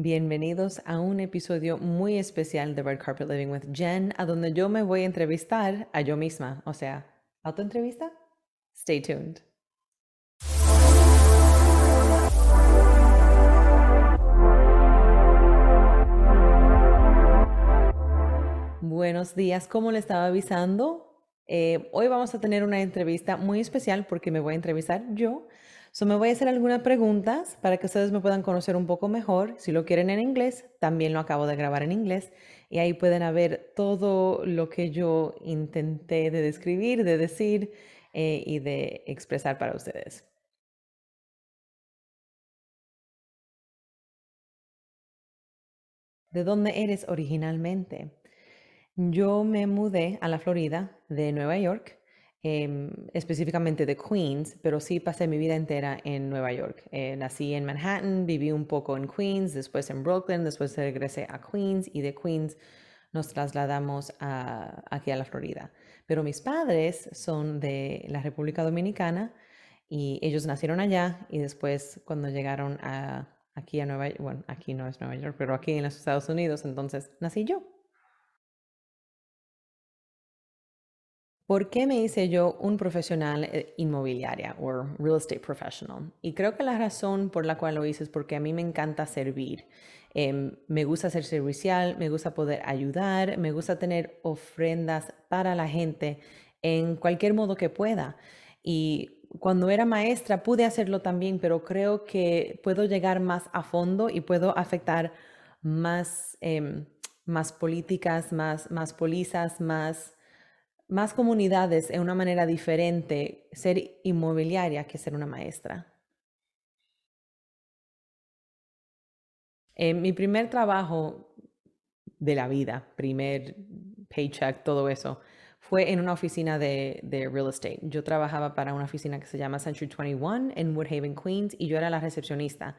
Bienvenidos a un episodio muy especial de Red Carpet Living with Jen, a donde yo me voy a entrevistar a yo misma, o sea, autoentrevista. Stay tuned. Buenos días, como le estaba avisando, eh, hoy vamos a tener una entrevista muy especial porque me voy a entrevistar yo So, me voy a hacer algunas preguntas para que ustedes me puedan conocer un poco mejor. Si lo quieren en inglés, también lo acabo de grabar en inglés. Y ahí pueden ver todo lo que yo intenté de describir, de decir eh, y de expresar para ustedes. ¿De dónde eres originalmente? Yo me mudé a la Florida de Nueva York Em, específicamente de Queens, pero sí pasé mi vida entera en Nueva York. Eh, nací en Manhattan, viví un poco en Queens, después en Brooklyn, después regresé a Queens y de Queens nos trasladamos aquí a la Florida. Pero mis padres son de la República Dominicana y ellos nacieron allá y después cuando llegaron a, aquí a Nueva York, bueno, aquí no es Nueva York, pero aquí en los Estados Unidos, entonces nací yo. ¿Por qué me hice yo un profesional eh, inmobiliaria o real estate professional? Y creo que la razón por la cual lo hice es porque a mí me encanta servir. Em, me gusta ser servicial, me gusta poder ayudar, me gusta tener ofrendas para la gente en cualquier modo que pueda. Y cuando era maestra pude hacerlo también, pero creo que puedo llegar más a fondo y puedo afectar más, em, más políticas, más, más polizas, más más comunidades en una manera diferente ser inmobiliaria que ser una maestra. En mi primer trabajo de la vida, primer paycheck, todo eso, fue en una oficina de, de, real estate. Yo trabajaba para una oficina que se llama Century 21 en Woodhaven, Queens, y yo era la recepcionista.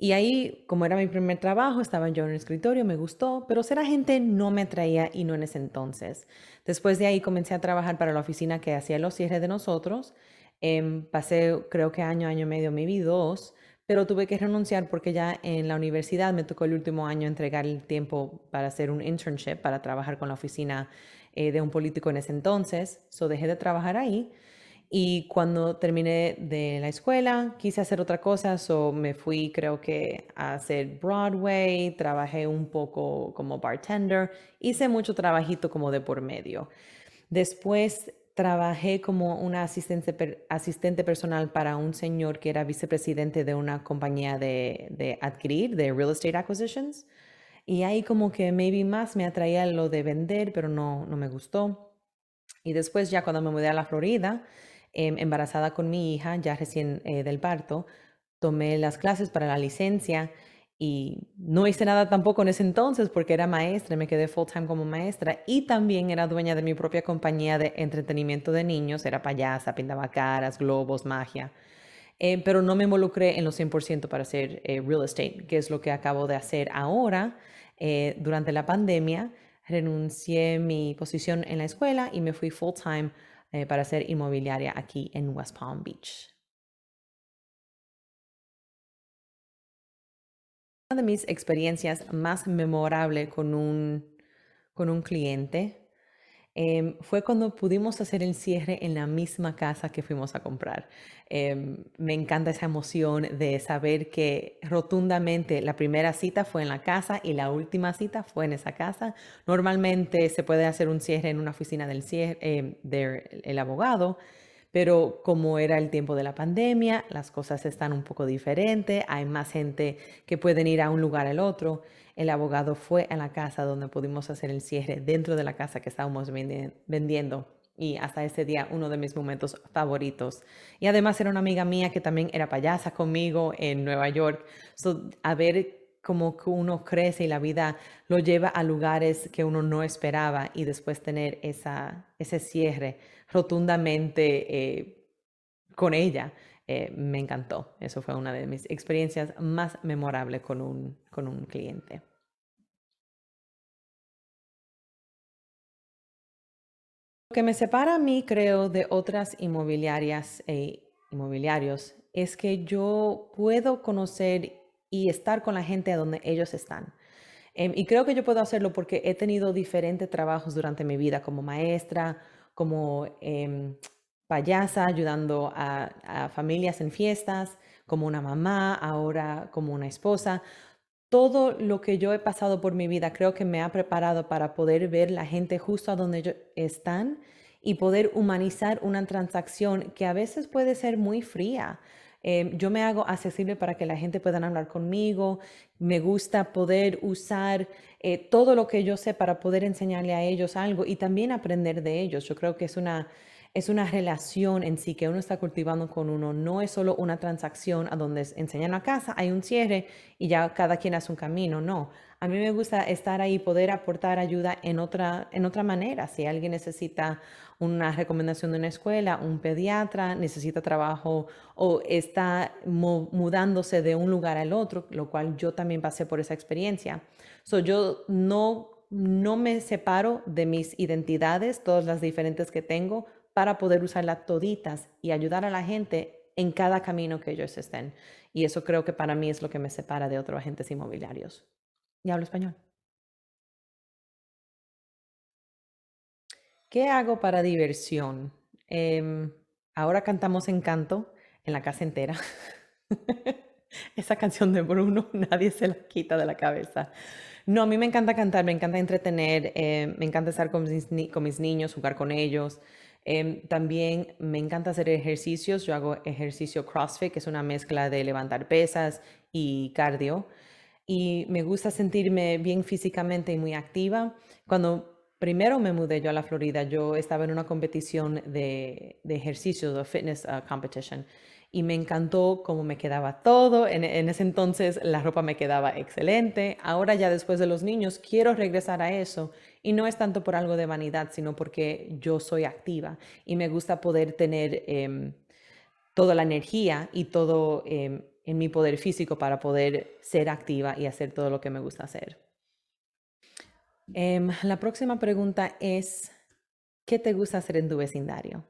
Y ahí, como era mi primer trabajo, estaba yo en el escritorio, me gustó, pero ser agente no me atraía y no en ese entonces. Después de ahí comencé a trabajar para la oficina que hacía los cierres de nosotros. Em, pasé creo que año, año y medio, me vi dos, pero tuve que renunciar porque ya en la universidad me tocó el último año entregar el tiempo para hacer un internship, para trabajar con la oficina eh, de un político en ese entonces. So dejé de trabajar ahí y cuando terminé de la escuela, quise hacer otra cosa, so me fui creo que a hacer Broadway, trabajé un poco como bartender, hice mucho trabajito como de por medio. Después trabajé como una asistente, asistente personal para un señor que era vicepresidente de una compañía de, de adquirir, de real estate acquisitions. Y ahí como que maybe más me atraía lo de vender, pero no, no me gustó. Y después ya cuando me mudé a la Florida, Em, embarazada con mi hija, ya recién eh, del parto, tomé las clases para la licencia y no hice nada tampoco en ese entonces porque era maestra, me quedé full time como maestra y también era dueña de mi propia compañía de entretenimiento de niños, era payasa, pintaba caras, globos, magia. Eh, pero no me involucré en los 100% para hacer eh, real estate, que es lo que acabo de hacer ahora. durante la pandemia, renuncié mi posición en la escuela y me fui full time eh, para ser inmobiliaria aquí en West Palm Beach. Una de mis experiencias más memorables con un, con un cliente Em, fue cuando pudimos hacer el cierre en la misma casa que fuimos a comprar. Em, me encanta esa emoción de saber que rotundamente la primera cita fue en la casa y la última cita fue en esa casa. Normalmente se puede hacer un cierre en una oficina del, cierre, em, del abogado, pero como era el tiempo de la pandemia, las cosas están un poco diferentes, hay más gente que pueden ir a un lugar al otro el abogado fue a la casa donde pudimos hacer el cierre dentro de la casa que estábamos vendiendo y hasta ese día uno de mis momentos favoritos. Y además era una amiga mía que también era payasa conmigo en Nueva York. a ver cómo uno crece y la vida lo lleva a lugares que uno no esperaba y después tener esa, ese cierre rotundamente eh, con ella. Eh, me encantó. Eso fue una de mis experiencias más memorables con un, con un cliente. Lo que me separa a mí, creo, de otras inmobiliarias e inmobiliarios es que yo puedo conocer y estar con la gente a donde ellos están. Em, y creo que yo puedo hacerlo porque he tenido diferentes trabajos durante mi vida como maestra, como em, payasa, ayudando a, familias en fiestas, como una mamá, ahora como una esposa. Todo lo que yo he pasado por mi vida creo que me ha preparado para poder ver la gente justo a donde ellos están y poder humanizar una transacción que a veces puede ser muy fría. Em, yo me hago accesible para que la gente pueda hablar conmigo. Me gusta poder usar eh, todo lo que yo sé para poder enseñarle a ellos algo y también aprender de ellos. Yo creo que es una, es una relación en sí que uno está cultivando con uno. No es solo una transacción a donde enseñan a casa, hay un cierre y ya cada quien hace un camino. No, a mí me gusta estar ahí, poder aportar ayuda en otra, en otra manera. Si alguien necesita una recomendación de una escuela, un pediatra, necesita trabajo o está mudándose de un lugar al otro, lo cual yo también pasé por esa experiencia. So, yo no, no me separo de mis identidades, todas las diferentes que tengo, para poder usarlas toditas y ayudar a la gente en cada camino que ellos estén. Y eso creo que para mí es lo que me separa de otros agentes inmobiliarios. Y hablo español. ¿Qué hago para diversión? Em, ahora cantamos Encanto en la casa entera. Esa canción de Bruno, nadie se la quita de la cabeza. No, a mí me encanta cantar, me encanta entretener, eh, me encanta estar con mis, niños, jugar con ellos. Em, también me encanta hacer ejercicios. Yo hago ejercicio CrossFit, que es una mezcla de levantar pesas y cardio y me gusta sentirme bien físicamente y muy activa. Cuando primero me mudé yo a la Florida, yo estaba en una competición de, de ejercicios, de fitness uh, competition, y me encantó cómo me quedaba todo. En, ese entonces la ropa me quedaba excelente. Ahora ya después de los niños quiero regresar a eso y no es tanto por algo de vanidad, sino porque yo soy activa y me gusta poder tener em, toda la energía y todo em, en mi poder físico para poder ser activa y hacer todo lo que me gusta hacer. Em, la próxima pregunta es, ¿qué te gusta hacer en tu vecindario?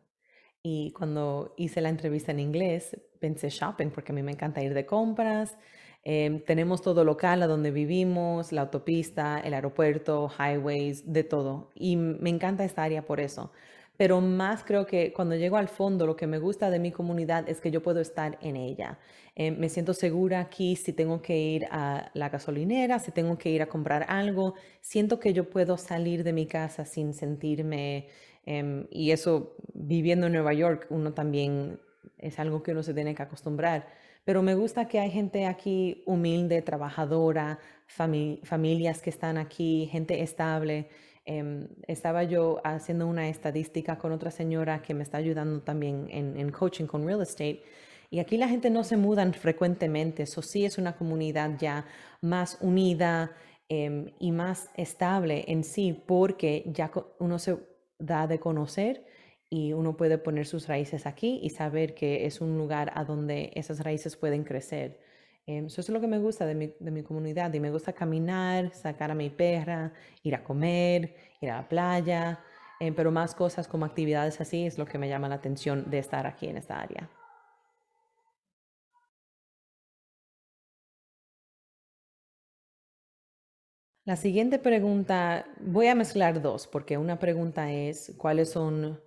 Y cuando hice la entrevista en inglés, pensé shopping, porque a mí me encanta ir de compras. Em, tenemos todo local a donde vivimos, la autopista, el aeropuerto, highways, de todo. Y me encanta esta área por eso pero más creo que cuando llego al fondo, lo que me gusta de mi comunidad es que yo puedo estar en ella. Eh, me siento segura aquí si tengo que ir a la gasolinera, si tengo que ir a comprar algo, siento que yo puedo salir de mi casa sin sentirme, em, y eso viviendo en Nueva York, uno también es algo que uno se tiene que acostumbrar. Pero me gusta que hay gente aquí humilde, trabajadora, familias que están aquí, gente estable. Em, estaba yo haciendo una estadística con otra señora que me está ayudando también en, coaching con real estate. Y aquí la gente no se muda frecuentemente, eso sí es una comunidad ya más unida em, y más estable en sí, porque ya uno se da de conocer y uno puede poner sus raíces aquí y saber que es un lugar a donde esas raíces pueden crecer. Em, eso es lo que me gusta de mi, de mi, comunidad y me gusta caminar, sacar a mi perra, ir a comer, ir a la playa, em, pero más cosas como actividades así es lo que me llama la atención de estar aquí en esta área. La siguiente pregunta, voy a mezclar dos, porque una pregunta es cuáles son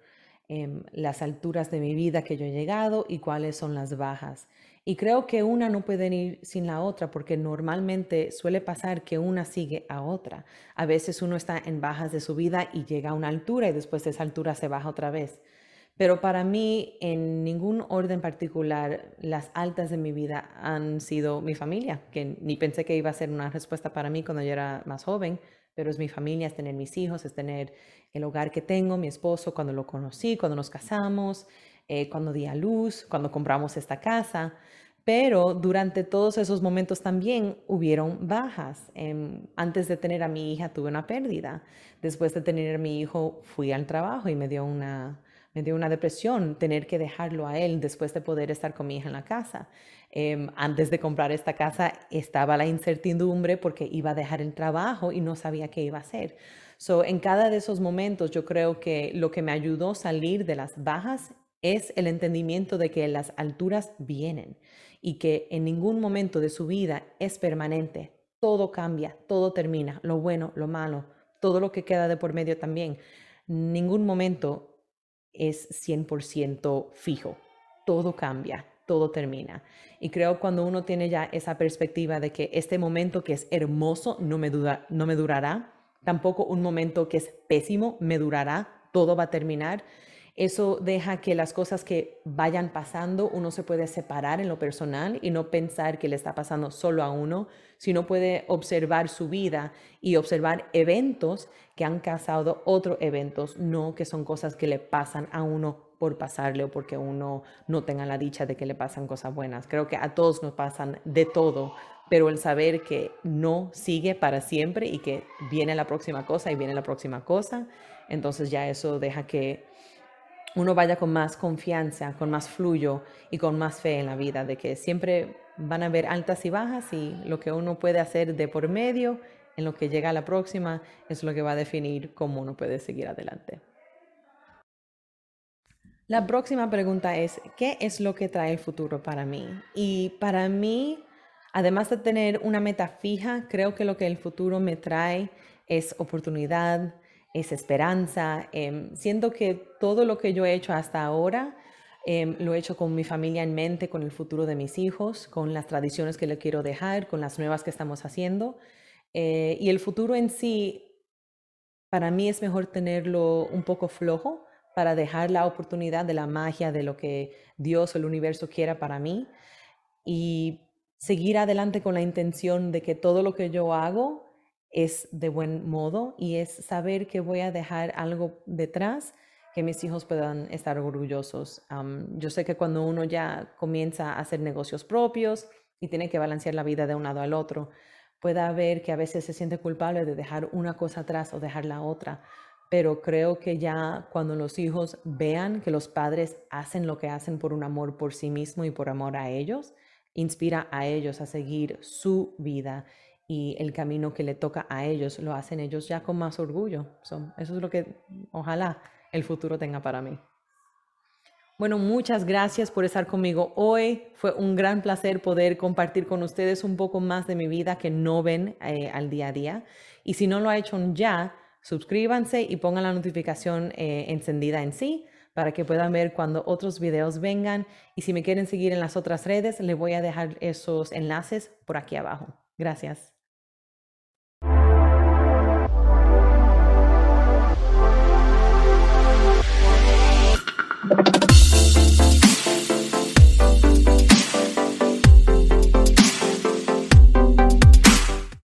em, las alturas de mi vida que yo he llegado y cuáles son las bajas. Y creo que una no puede ir sin la otra porque normalmente suele pasar que una sigue a otra. A veces uno está en bajas de su vida y llega a una altura y después de esa altura se baja otra vez. Pero para mí, en ningún orden particular, las altas de mi vida han sido mi familia, que ni pensé que iba a ser una respuesta para mí cuando yo era más joven, pero es mi familia, es tener mis hijos, es tener el hogar que tengo, mi esposo, cuando lo conocí, cuando nos casamos, eh, cuando di a luz, cuando compramos esta casa. Pero durante todos esos momentos también hubieron bajas. Em, antes de tener a mi hija tuve una pérdida. Después de tener a mi hijo fui al trabajo y me dio una, me dio una depresión tener que dejarlo a él después de poder estar con mi hija en la casa. Em, antes de comprar esta casa estaba la incertidumbre porque iba a dejar el trabajo y no sabía qué iba a hacer. So, en cada de esos momentos yo creo que lo que me ayudó a salir de las bajas es el entendimiento de que las alturas vienen y que en ningún momento de su vida es permanente. Todo cambia, todo termina, lo bueno, lo malo, todo lo que queda de por medio también. Ningún momento es 100% fijo, todo cambia, todo termina. Y creo cuando uno tiene ya esa perspectiva de que este momento que es hermoso no me, no me durará, tampoco un momento que es pésimo me durará, todo va a terminar. Eso deja que las cosas que vayan pasando, uno se puede separar en lo personal y no pensar que le está pasando solo a uno, sino puede observar su vida y observar eventos que han causado otros eventos, no que son cosas que le pasan a uno por pasarle o porque uno no tenga la dicha de que le pasan cosas buenas. Creo que a todos nos pasan de todo, pero el saber que no sigue para siempre y que viene la próxima cosa y viene la próxima cosa, entonces ya eso deja que uno vaya con más confianza, con más fluyo y con más fe en la vida, de que siempre van a haber altas y bajas y lo que uno puede hacer de por medio en lo que llega a la próxima es lo que va a definir cómo uno puede seguir adelante. La próxima pregunta es, ¿qué es lo que trae el futuro para mí? Y para mí, además de tener una meta fija, creo que lo que el futuro me trae es oportunidad, es esperanza. Em, siento que todo lo que yo he hecho hasta ahora em, lo he hecho con mi familia en mente, con el futuro de mis hijos, con las tradiciones que le quiero dejar, con las nuevas que estamos haciendo. Eh, y el futuro en sí, para mí es mejor tenerlo un poco flojo para dejar la oportunidad de la magia, de lo que Dios o el universo quiera para mí y seguir adelante con la intención de que todo lo que yo hago es de buen modo y es saber que voy a dejar algo detrás que mis hijos puedan estar orgullosos. yo sé que cuando uno ya comienza a hacer negocios propios y tiene que balancear la vida de un lado al otro, puede ver que a veces se siente culpable de dejar una cosa atrás o dejar la otra, pero creo que ya cuando los hijos vean que los padres hacen lo que hacen por un amor por sí mismo y por amor a ellos, inspira a ellos a seguir su vida y el camino que le toca a ellos lo hacen ellos ya con más orgullo. eso es lo que ojalá el futuro tenga para mí. Bueno, muchas gracias por estar conmigo hoy. Fue un gran placer poder compartir con ustedes un poco más de mi vida que no ven eh, al día a día. Y si no lo ha hecho ya, suscríbanse y pongan la notificación eh, encendida en sí para que puedan ver cuando otros videos vengan. Y si me quieren seguir en las otras redes, les voy a dejar esos enlaces por aquí abajo. Gracias.